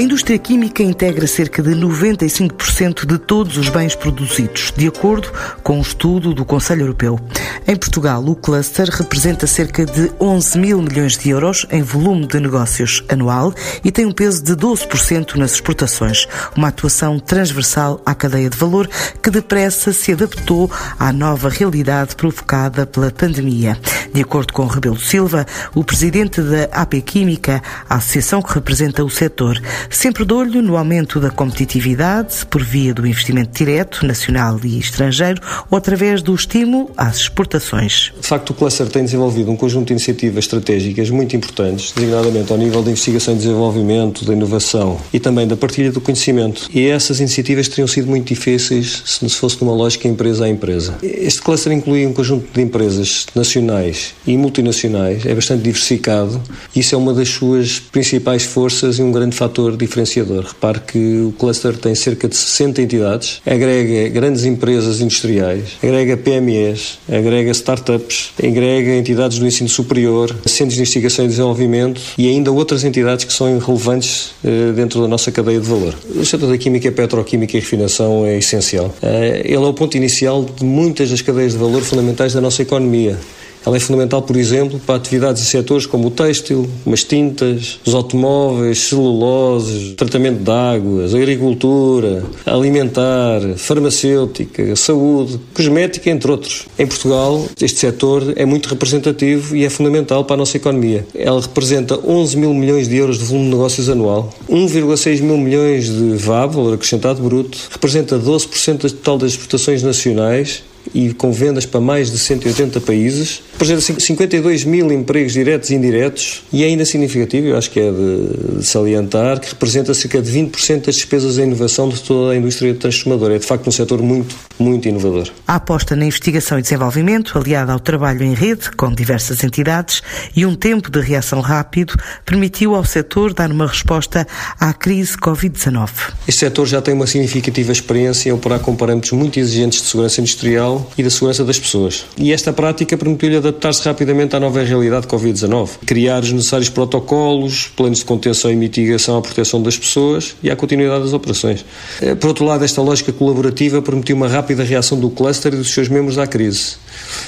A indústria química integra cerca de 95% de todos os bens produzidos, de acordo com um estudo do Conselho Europeu. Em Portugal, o cluster representa cerca de 11 mil milhões de euros em volume de negócios anual e tem um peso de 12% nas exportações, uma atuação transversal à cadeia de valor que depressa se adaptou à nova realidade provocada pela pandemia. De acordo com Rebelo Silva, o presidente da AP Química, a associação que representa o setor, sempre de olho no aumento da competitividade por via do investimento direto, nacional e estrangeiro, ou através do estímulo às exportações. De facto, o cluster tem desenvolvido um conjunto de iniciativas estratégicas muito importantes, designadamente ao nível da investigação e desenvolvimento, da inovação e também da partilha do conhecimento. E essas iniciativas teriam sido muito difíceis se fosse numa lógica empresa a empresa. Este cluster inclui um conjunto de empresas nacionais e multinacionais, é bastante diversificado, e isso é uma das suas principais forças e um grande fator diferenciador. Repare que o cluster tem cerca de 60 entidades, agrega grandes empresas industriais, agrega PMEs, agrega startups, agrega entidades do ensino superior, centros de investigação e desenvolvimento e ainda outras entidades que são relevantes eh, dentro da nossa cadeia de valor. O setor da química, petroquímica e refinação é essencial. Eh, ele é o ponto inicial de muitas das cadeias de valor fundamentais da nossa economia. Ela é fundamental, por exemplo, para atividades e setores como o têxtil, as tintas, os automóveis, celuloses, tratamento de águas, agricultura, alimentar, farmacêutica, saúde, cosmética, entre outros. Em Portugal, este setor é muito representativo e é fundamental para a nossa economia. Ela representa 11 mil milhões de euros de volume de negócios anual, 1,6 mil milhões de VAB, valor acrescentado bruto, representa 12% do total das exportações nacionais e com vendas para mais de 180 países, apresenta 52 mil empregos diretos e indiretos e é ainda significativo, eu acho que é de, de salientar, que representa cerca de 20% das despesas em inovação de toda a indústria transformadora. É de facto um setor muito, muito inovador. A aposta na investigação e desenvolvimento, aliada ao trabalho em rede com diversas entidades e um tempo de reação rápido, permitiu ao setor dar uma resposta à crise Covid-19. Este setor já tem uma significativa experiência em operar com parâmetros muito exigentes de segurança industrial e da segurança das pessoas. E esta prática permitiu-lhe adaptar-se rapidamente à nova realidade Covid-19, criar os necessários protocolos, planos de contenção e mitigação à proteção das pessoas e à continuidade das operações. Eh, por outro lado, esta lógica colaborativa permitiu uma rápida reação do cluster e dos seus membros à crise.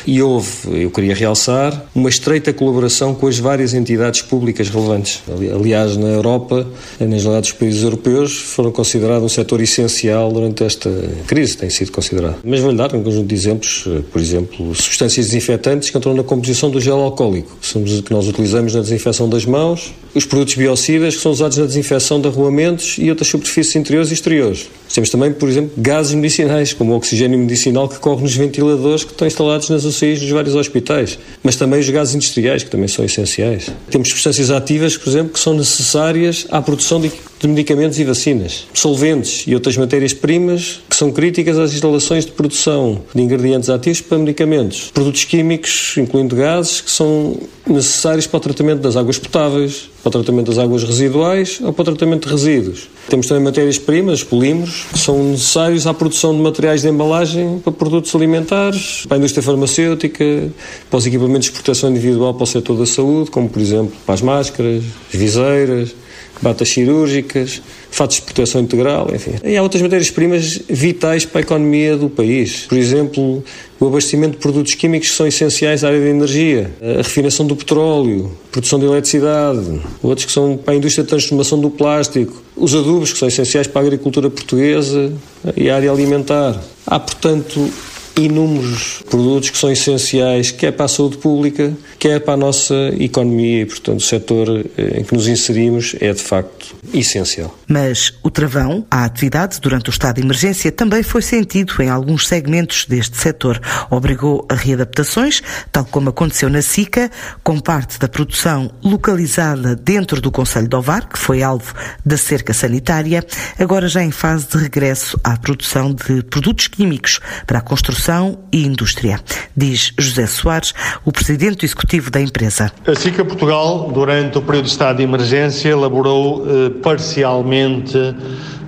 E houve, eu queria realçar, uma estreita colaboração com as várias entidades públicas relevantes. Aliás, na Europa, na generalidade dos países europeus, foram considerados um setor essencial durante esta crise, tem sido considerado. Mas vou-lhe dar um conjunto de exemplos, por exemplo, substâncias desinfetantes que entram na composição do gel alcoólico, que nós utilizamos na desinfecção das mãos, os produtos biocidas que são usados na desinfecção de arruamentos e outras superfícies interiores e exteriores. Temos também, por exemplo, gases medicinais, como o oxigênio medicinal que corre nos ventiladores que estão instalados nas UCIs dos vários hospitais, mas também os gases industriais, que também são essenciais. Temos substâncias ativas, por exemplo, que são necessárias à produção de de medicamentos e vacinas, solventes e outras matérias-primas que são críticas às instalações de produção de ingredientes ativos para medicamentos, produtos químicos, incluindo gases, que são necessários para o tratamento das águas potáveis, para o tratamento das águas residuais ou para o tratamento de resíduos. Temos também matérias-primas, polímeros, que são necessários à produção de materiais de embalagem para produtos alimentares, para a indústria farmacêutica, para os equipamentos de proteção individual para o setor da saúde, como por exemplo para as máscaras, viseiras, batas cirúrgicas, fatos de proteção integral, enfim. E há outras matérias-primas vitais para a economia do país. Por exemplo, o abastecimento de produtos químicos que são essenciais à área da energia, a refinação do petróleo, produção de eletricidade, outros que são para a indústria de transformação do plástico, os adubos que são essenciais para a agricultura portuguesa e a área alimentar. Há, portanto, inúmeros produtos que são essenciais, quer para a saúde pública, quer para a nossa economia e, portanto, o setor eh, em que nos inserimos é, de facto, essencial. Mas o travão à atividade durante o estado de emergência também foi sentido em alguns segmentos deste setor. Obrigou a readaptações, tal como aconteceu na SICA, com parte da produção localizada dentro do Conselho de Ovar, que foi alvo da cerca sanitária, agora já em fase de regresso à produção de produtos químicos para a construção e indústria, diz José Soares, o presidente executivo da empresa. A SICA Portugal, durante o período de estado de emergência, elaborou eh, parcialmente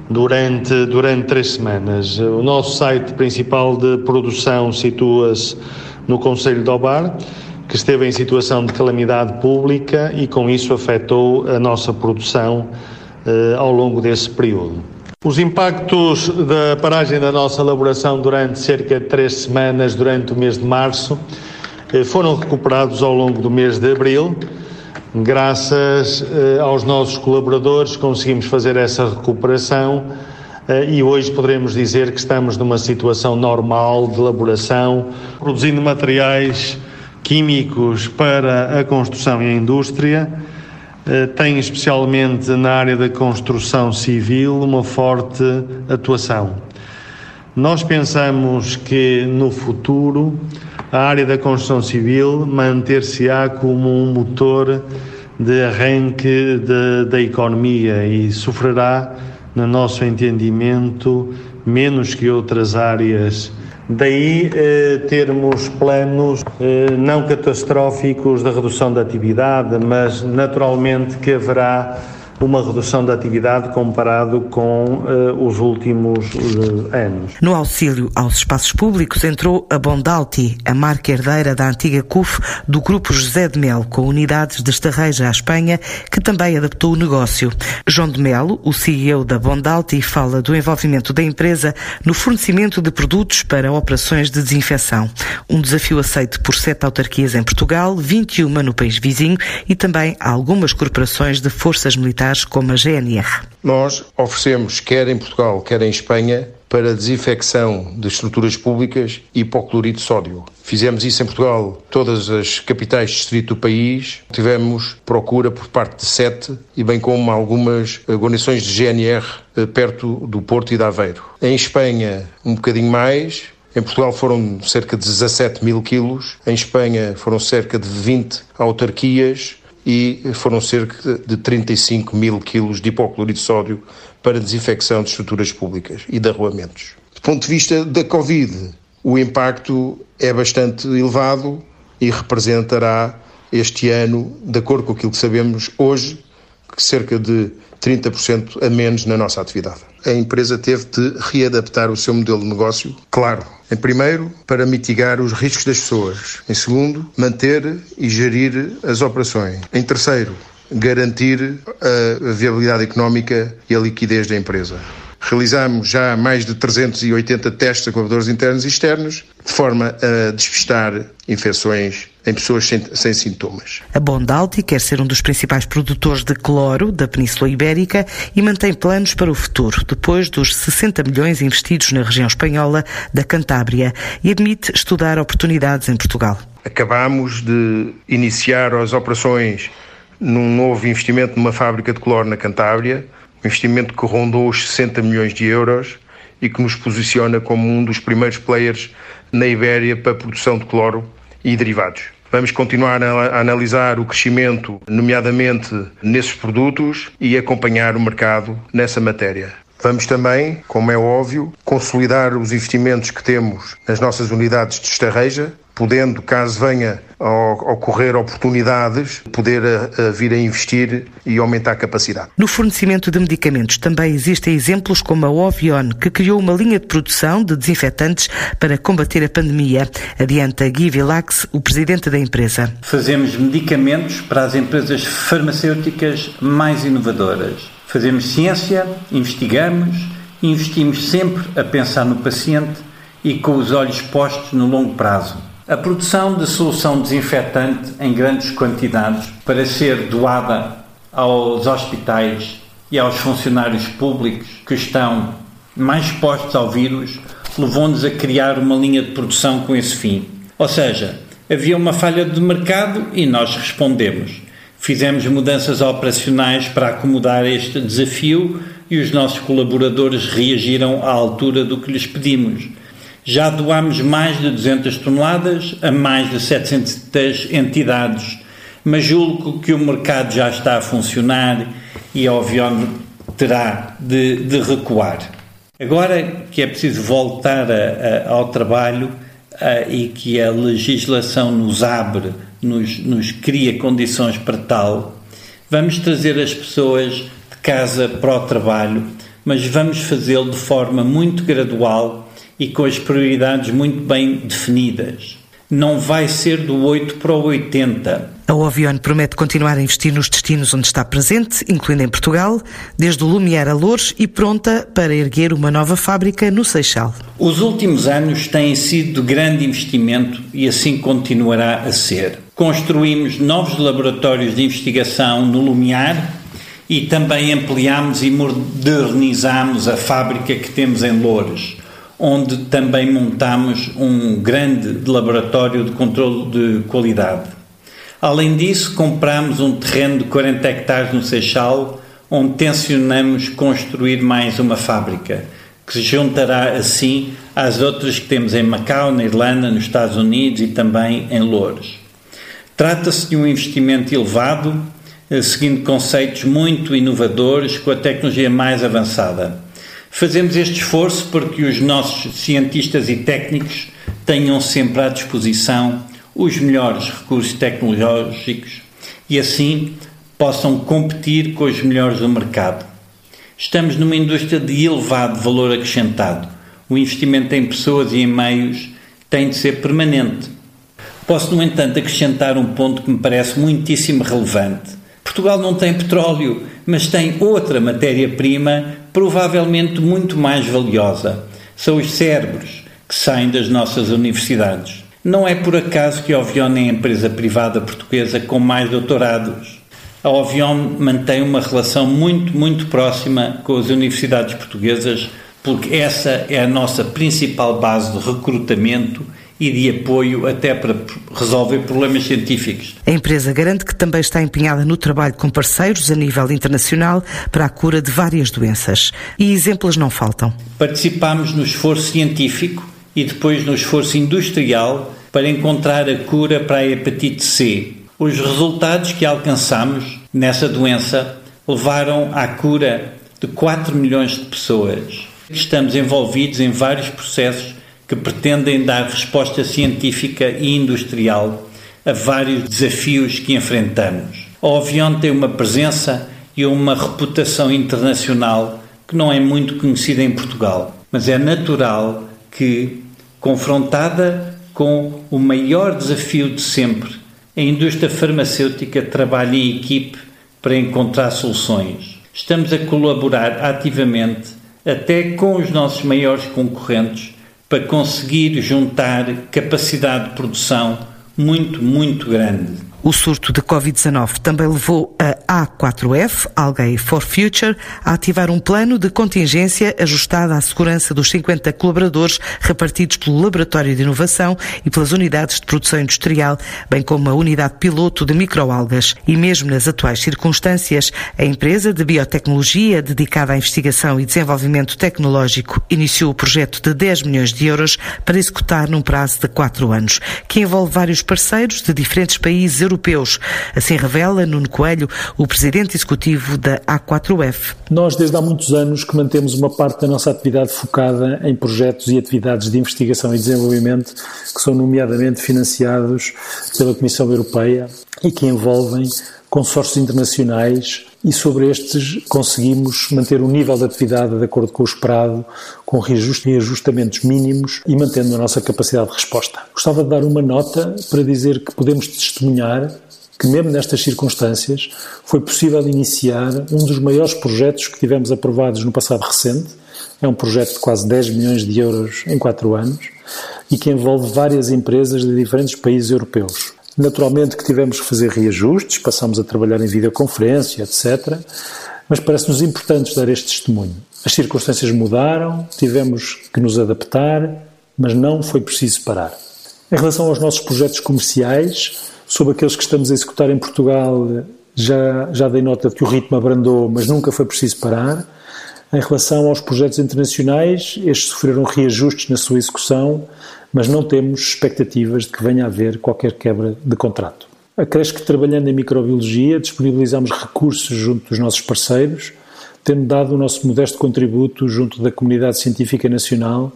durante, durante três semanas. O nosso site principal de produção situa-se no Conselho de Obar, que esteve em situação de calamidade pública e com isso afetou a nossa produção ao longo desse período. Os impactos da paragem da nossa elaboração durante cerca de três semanas, durante o mês de março, foram recuperados ao longo do mês de abril. Graças aos nossos colaboradores, conseguimos fazer essa recuperação e hoje poderemos dizer que estamos numa situação normal de elaboração, produzindo materiais químicos para a construção e a indústria. Tem especialmente na área da construção civil uma forte atuação. Nós pensamos que no futuro a área da construção civil manter-se-á como um motor de arranque de, da economia e sofrerá no nosso entendimento, menos que outras áreas. Daí eh, termos planos eh, não catastróficos de redução da atividade, mas naturalmente que haverá uma redução da atividade comparado com uh, os últimos uh, anos. No auxílio aos espaços públicos entrou a Bondalti, a marca herdeira da antiga CUF do Grupo José de Melo, com unidades de Estarreja à Espanha, que também adaptou o negócio. João de Melo, o CEO da Bondalti, fala do envolvimento da empresa no fornecimento de produtos para operações de desinfecção. Um desafio aceito por sete autarquias em Portugal, 21 no país vizinho e também algumas corporações de forças militares como a GNR. Nós oferecemos, quer em Portugal, quer em Espanha, para desinfecção de estruturas públicas hipoclorito de sódio. Fizemos isso em Portugal, todas as capitais de distrito do país. Tivemos procura por parte de sete e bem como algumas guarnições de GNR eh, perto do Porto e da Aveiro. Em Espanha, um bocadinho mais, em Portugal foram cerca de 17 mil quilos, em Espanha foram cerca de 20 autarquias e foram cerca de 35 mil quilos de hipoclorito de sódio para desinfecção de estruturas públicas e de arruamentos. Do ponto de vista da Covid, o impacto é bastante elevado e representará este ano, de acordo com aquilo que sabemos hoje, cerca de 30% a menos na nossa atividade. A empresa teve de readaptar o seu modelo de negócio, claro, em primeiro, para mitigar os riscos das pessoas. Em segundo, manter e gerir as operações. Em terceiro, garantir a viabilidade económica e a liquidez da empresa. Realizamos já mais de 380 testes a colaboradores internos e externos, de forma a despistar infecções em pessoas sem, sem, sintomas. A Bondalti quer ser um dos principais produtores de cloro da Península Ibérica e mantém planos para o futuro, depois dos 60 milhões investidos na região espanhola da Cantábria, e admite estudar oportunidades em Portugal. Acabamos de iniciar as operações num novo investimento numa fábrica de cloro na Cantábria, um investimento que rondou os 60 milhões de euros e que nos posiciona como um dos primeiros players na Ibéria para a produção de cloro e derivados. Vamos continuar a analisar o crescimento, nomeadamente nesses produtos, e acompanhar o mercado nessa matéria. Vamos também, como é óbvio, consolidar os investimentos que temos nas nossas unidades de estarreja, podendo, caso venha a ocorrer oportunidades, poder a, a vir a investir e aumentar a capacidade. No fornecimento de medicamentos também existem exemplos como a Ovion, que criou uma linha de produção de desinfetantes para combater a pandemia. Adianta Gui Vilax, o presidente da empresa. Fazemos medicamentos para as empresas farmacêuticas mais inovadoras. Fazemos ciência, investigamos, investimos sempre a pensar no paciente e com os olhos postos no longo prazo. A produção de solução desinfetante em grandes quantidades para ser doada aos hospitais e aos funcionários públicos que estão mais expostos ao vírus levou-nos a criar uma linha de produção com esse fim. Ou seja, havia uma falha de mercado e nós respondemos. Fizemos mudanças operacionais para acomodar este desafio e os nossos colaboradores reagiram à altura do que lhes pedimos já doámos mais de 200 toneladas a mais de 700 entidades, mas julgo que o mercado já está a funcionar e a Ovion terá de, de recuar. Agora que é preciso voltar a, a, ao trabalho a, e que a legislação nos abre, nos, nos cria condições para tal, vamos trazer as pessoas de casa para o trabalho, mas vamos fazê-lo de forma muito gradual e com as prioridades muito bem definidas. não vai ser do 8 para o 80. A Ovion promete continuar a investir nos destinos onde está presente, incluindo em Portugal, desde o Lumiar a Louros e pronta para erguer uma nova fábrica no Seixal. Os últimos anos têm sido de grande investimento e assim continuará a ser. Construímos novos laboratórios de investigação no Lumiar e também ampliámos e modernizámos a fábrica que temos em Loures onde também montamos um grande laboratório de controle de qualidade. Além disso, compramos um terreno de 40 hectares no Seixal, onde tencionamos construir mais uma fábrica, que se juntará assim às outras que temos em Macau, na Irlanda, nos Estados Unidos e também em Lourdes. Trata-se de um investimento elevado, seguindo conceitos muito inovadores com a tecnologia mais avançada. Fazemos este esforço porque os nossos cientistas e técnicos tenham sempre à disposição os melhores recursos tecnológicos e assim possam competir com os melhores do mercado. Estamos numa indústria de elevado valor acrescentado. O investimento em pessoas e em meios tem de ser permanente. Posso, no entanto, acrescentar um ponto que me parece muitíssimo relevante. Portugal não tem petróleo, mas tem outra matéria-prima provavelmente muito mais valiosa. São os cérebros que saem das nossas universidades. Não é por acaso que a Ovion é a empresa privada portuguesa com mais doutorados. A Ovion mantém uma relação muito, muito próxima com as universidades portuguesas, porque essa é a nossa principal base de recrutamento e de apoio até para resolver problemas científicos. A empresa garante que também está empenhada no trabalho com parceiros a nível internacional para a cura de várias doenças. E exemplos não faltam. Participamos no esforço científico e depois no esforço industrial para encontrar a cura para a hepatite C. Os resultados que alcançamos nessa doença levaram à cura de 4 milhões de pessoas. Estamos envolvidos em vários processos que pretendem dar resposta científica e industrial a vários desafios que enfrentamos. A Ovion tem uma presença e uma reputação internacional que não é muito conhecida em Portugal, mas é natural que, confrontada com o maior desafio de sempre, a indústria farmacêutica trabalhe em equipe para encontrar soluções. Estamos a colaborar ativamente até com os nossos maiores concorrentes para conseguir juntar capacidade de produção muito, muito grande. O surto de Covid-19 também levou a A4F, Algae for Future, a ativar um plano de contingência ajustado à segurança dos 50 colaboradores repartidos pelo Laboratório de Inovação e pelas unidades de produção industrial, bem como a unidade piloto de microalgas. E mesmo nas atuais circunstâncias, a empresa de biotecnologia dedicada à investigação e desenvolvimento tecnológico iniciou o projeto de 10 milhões de euros para executar num prazo de 4 anos, que envolve vários parceiros de diferentes países europeus europeus. Assim revela Nuno Coelho, o presidente executivo da A4F. Nós, desde há muitos anos, que mantemos uma parte da nossa atividade focada em projetos e atividades de investigação e desenvolvimento que são nomeadamente financiados pela Comissão Europeia e que envolvem consórcios internacionais e sobre estes conseguimos manter o nível de atividade de acordo com o esperado, com reajustes e ajustamentos mínimos e mantendo a nossa capacidade de resposta. Gostava de dar uma nota para dizer que podemos testemunhar que mesmo nestas circunstâncias foi possível iniciar um dos maiores projetos que tivemos aprovados no passado recente. É um projeto de quase 10 milhões de euros em quatro anos e que envolve várias empresas de diferentes países europeus. Naturalmente que tivemos que fazer reajustes, passamos a trabalhar em videoconferência, etc. Mas parece-nos importante dar este testemunho. As circunstâncias mudaram, tivemos que nos adaptar, mas não foi preciso parar. Em relação aos nossos projetos comerciais, sobre aqueles que estamos a executar em Portugal, já, já dei nota de que o ritmo abrandou, mas nunca foi preciso parar. Em relação aos projetos internacionais, estes sofreram reajustes na sua execução, mas não temos expectativas de que venha a haver qualquer quebra de contrato. Acresce que trabalhando em microbiologia disponibilizamos recursos junto dos nossos parceiros, tendo dado o nosso modesto contributo junto da comunidade científica nacional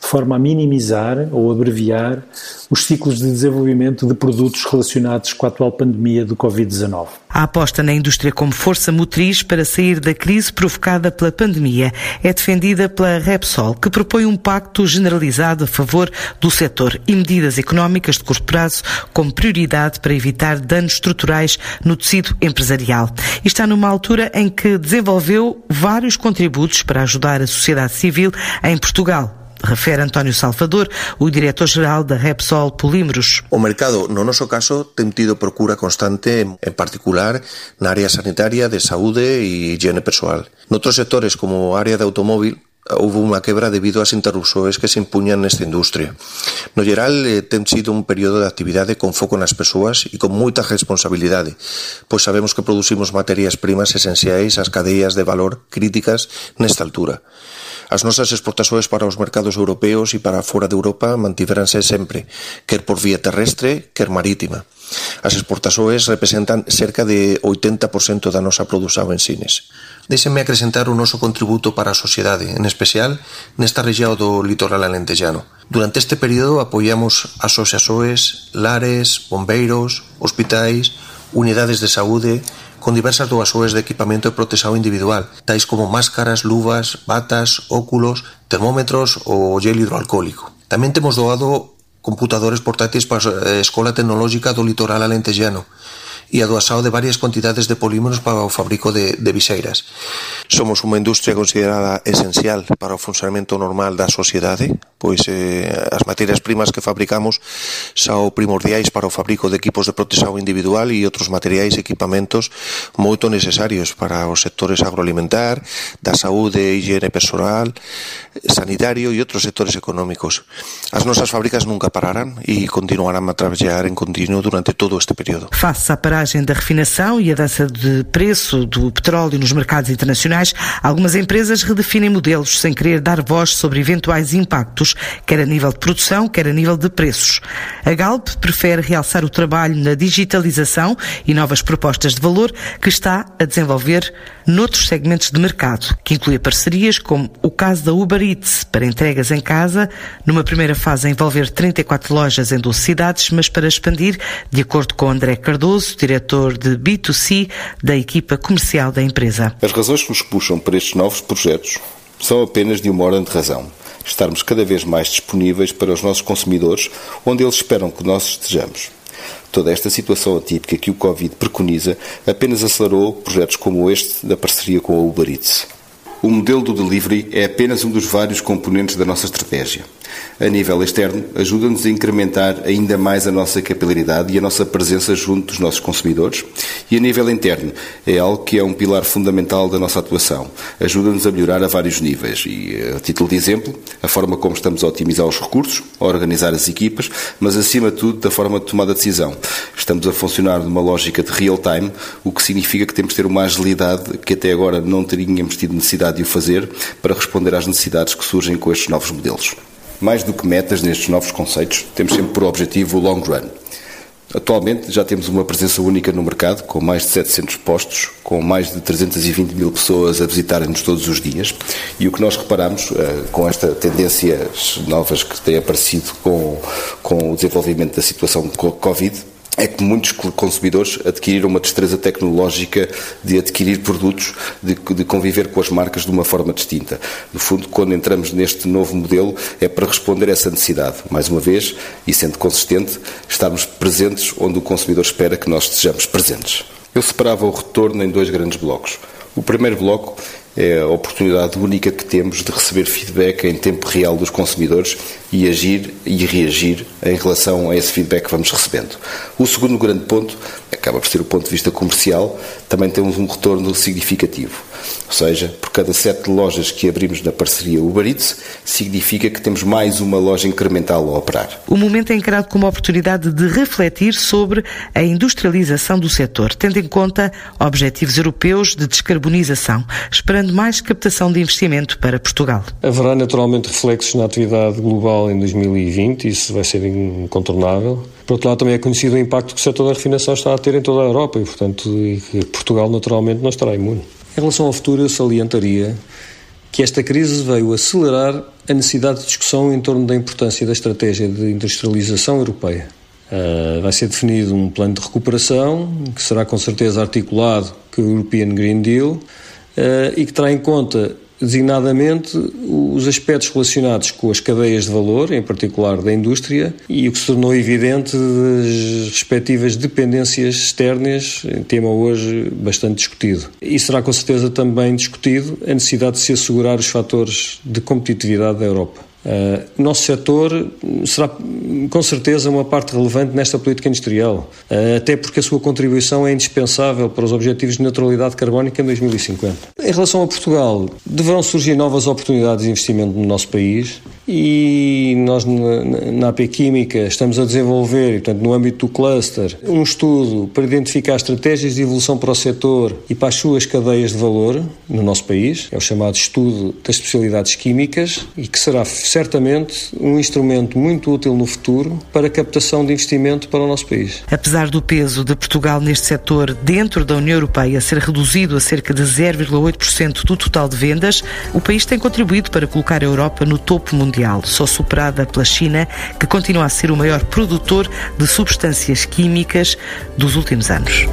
de forma a minimizar ou abreviar os ciclos de desenvolvimento de produtos relacionados com a atual pandemia do Covid-19. A aposta na indústria como força motriz para sair da crise provocada pela pandemia é defendida pela Repsol, que propõe um pacto generalizado a favor do setor e medidas económicas de curto prazo como prioridade para evitar danos estruturais no tecido empresarial. E está numa altura em que desenvolveu vários contributos para ajudar a sociedade civil em Portugal refere António Salvador, o diretor-geral da Repsol Polímeros. O mercado, no noso caso, tem tido procura constante, en particular na área sanitaria, de saúde e higiene persoal. Noutros sectores, como a área de automóvil, houve unha quebra debido ás interrupções que se impuñan nesta industria. No geral, eh, ten sido un período de actividade con foco nas persoas e con moita responsabilidade, pois sabemos que producimos materias primas esenciais ás cadeas de valor críticas nesta altura. As nosas exportações para os mercados europeos e para fora de Europa mantiveranse sempre, quer por vía terrestre, quer marítima. As exportações representan cerca de 80% da nosa produção en cines. Déxenme acrescentar o noso contributo para a sociedade, en especial nesta região do litoral alentejano. Durante este período apoiamos asociaxoes, lares, bombeiros, hospitais, unidades de saúde, con diversas doazóes de equipamento de protexao individual, tais como máscaras, luvas, batas, óculos, termómetros ou gel hidroalcohólico. Tamén temos doado computadores portátiles para a Escola Tecnológica do Litoral Alentejano, e a de varias cantidades de polímeros para o fabrico de, de viseiras. Somos unha industria considerada esencial para o funcionamento normal da sociedade, pois eh, as materias primas que fabricamos são primordiais para o fabrico de equipos de protección individual e outros materiais e equipamentos moito necesarios para os sectores agroalimentar, da saúde, higiene personal, sanitario e outros sectores económicos. As nosas fábricas nunca pararán e continuarán a traballar en continuo durante todo este período. Faça para da refinação e a dança de preço do petróleo nos mercados internacionais, algumas empresas redefinem modelos sem querer dar voz sobre eventuais impactos, quer a nível de produção, quer a nível de preços. A Galp prefere realçar o trabalho na digitalização e novas propostas de valor que está a desenvolver noutros segmentos de mercado, que inclui parcerias como o caso da Uber Eats para entregas em casa, numa primeira fase a envolver 34 lojas em 12 cidades, mas para expandir, de acordo com André Cardoso, diretor de B2C da equipa comercial da empresa. As razões que nos puxam para estes novos projetos são apenas de uma ordem de razão. Estarmos cada vez mais disponíveis para os nossos consumidores, onde eles esperam que nós estejamos. Toda esta situação atípica que o Covid preconiza apenas acelerou projetos como este da parceria com a Uber Eats. O modelo do delivery é apenas um dos vários componentes da nossa estratégia a nível externo, ajuda-nos a incrementar ainda mais a nossa capilaridade e a nossa presença junto dos nossos consumidores. E a nível interno, é algo que é um pilar fundamental da nossa atuação. Ajuda-nos a melhorar a vários níveis. E, a título de exemplo, a forma como estamos a otimizar os recursos, a organizar as equipas, mas acima de tudo, da forma de tomar a decisão. Estamos a funcionar numa lógica de real time, o que significa que temos de ter uma agilidade que até agora não teríamos tido necessidade de o fazer para responder às necessidades que surgem com estes novos modelos. Mais do que metas nestes novos conceitos, temos sempre por objetivo o long run. Atualmente já temos uma presença única no mercado, com mais de 700 postos, com mais de 320 mil pessoas a visitarem-nos todos os dias. E o que nós reparamos, eh, com esta tendências novas que têm aparecido com, com o desenvolvimento da situação Covid, é que muitos consumidores adquiriram uma destreza tecnológica de adquirir produtos, de, de, conviver com as marcas de uma forma distinta. No fundo, quando entramos neste novo modelo, é para responder a essa necessidade. Mais uma vez, e sendo consistente, estarmos presentes onde o consumidor espera que nós estejamos presentes. Eu separava o retorno em dois grandes blocos. O primeiro bloco é a oportunidade única que temos de receber feedback em tempo real dos consumidores e agir e reagir em relação a esse feedback que vamos recebendo. O segundo grande ponto, acaba por ser o ponto de vista comercial, também temos um retorno significativo. Ou seja, por cada sete lojas que abrimos na parceria Uber Eats, significa que temos mais uma loja incremental a operar. O momento é encarado como oportunidade de refletir sobre a industrialização do setor, tendo em conta objetivos europeus de descarbonização, esperando mais captação de investimento para Portugal. Haverá naturalmente reflexos na atividade global em 2020, isso vai ser incontornável. Por outro lado, também é conhecido o impacto que o setor da refinação está a ter em toda a Europa e, portanto, Portugal naturalmente não estará imune. Em relação ao futuro, eu salientaria que esta crise veio acelerar a necessidade de discussão em torno da importância da estratégia de industrialização europeia. Uh, vai ser definido um plano de recuperação que será com certeza articulado com o European Green Deal uh, e que terá em conta designadamente os aspectos relacionados com as cadeias de valor, em particular da indústria, e o que se tornou evidente das respectivas dependências externas, tema hoje bastante discutido. E será com certeza também discutido a necessidade de se assegurar os fatores de competitividade da Europa. Uh, nosso setor será com certeza uma parte relevante nesta política industrial, uh, até porque a sua contribuição é indispensável para os objetivos de neutralidade carbónica em 2050. Em relação a Portugal, deverão surgir novas oportunidades de investimento no nosso país e nós na, AP Química estamos a desenvolver, portanto, no âmbito do cluster, um estudo para identificar estratégias de evolução para o setor e para as suas cadeias de valor no nosso país, é o chamado estudo das especialidades químicas e que será certamente um instrumento muito útil no futuro para a captação de investimento para o nosso país. Apesar do peso de Portugal neste setor dentro da União Europeia ser reduzido a cerca de 0,8% do total de vendas, o país tem contribuído para colocar a Europa no topo mundial, só superada pela China, que continua a ser o maior produtor de substâncias químicas dos últimos anos.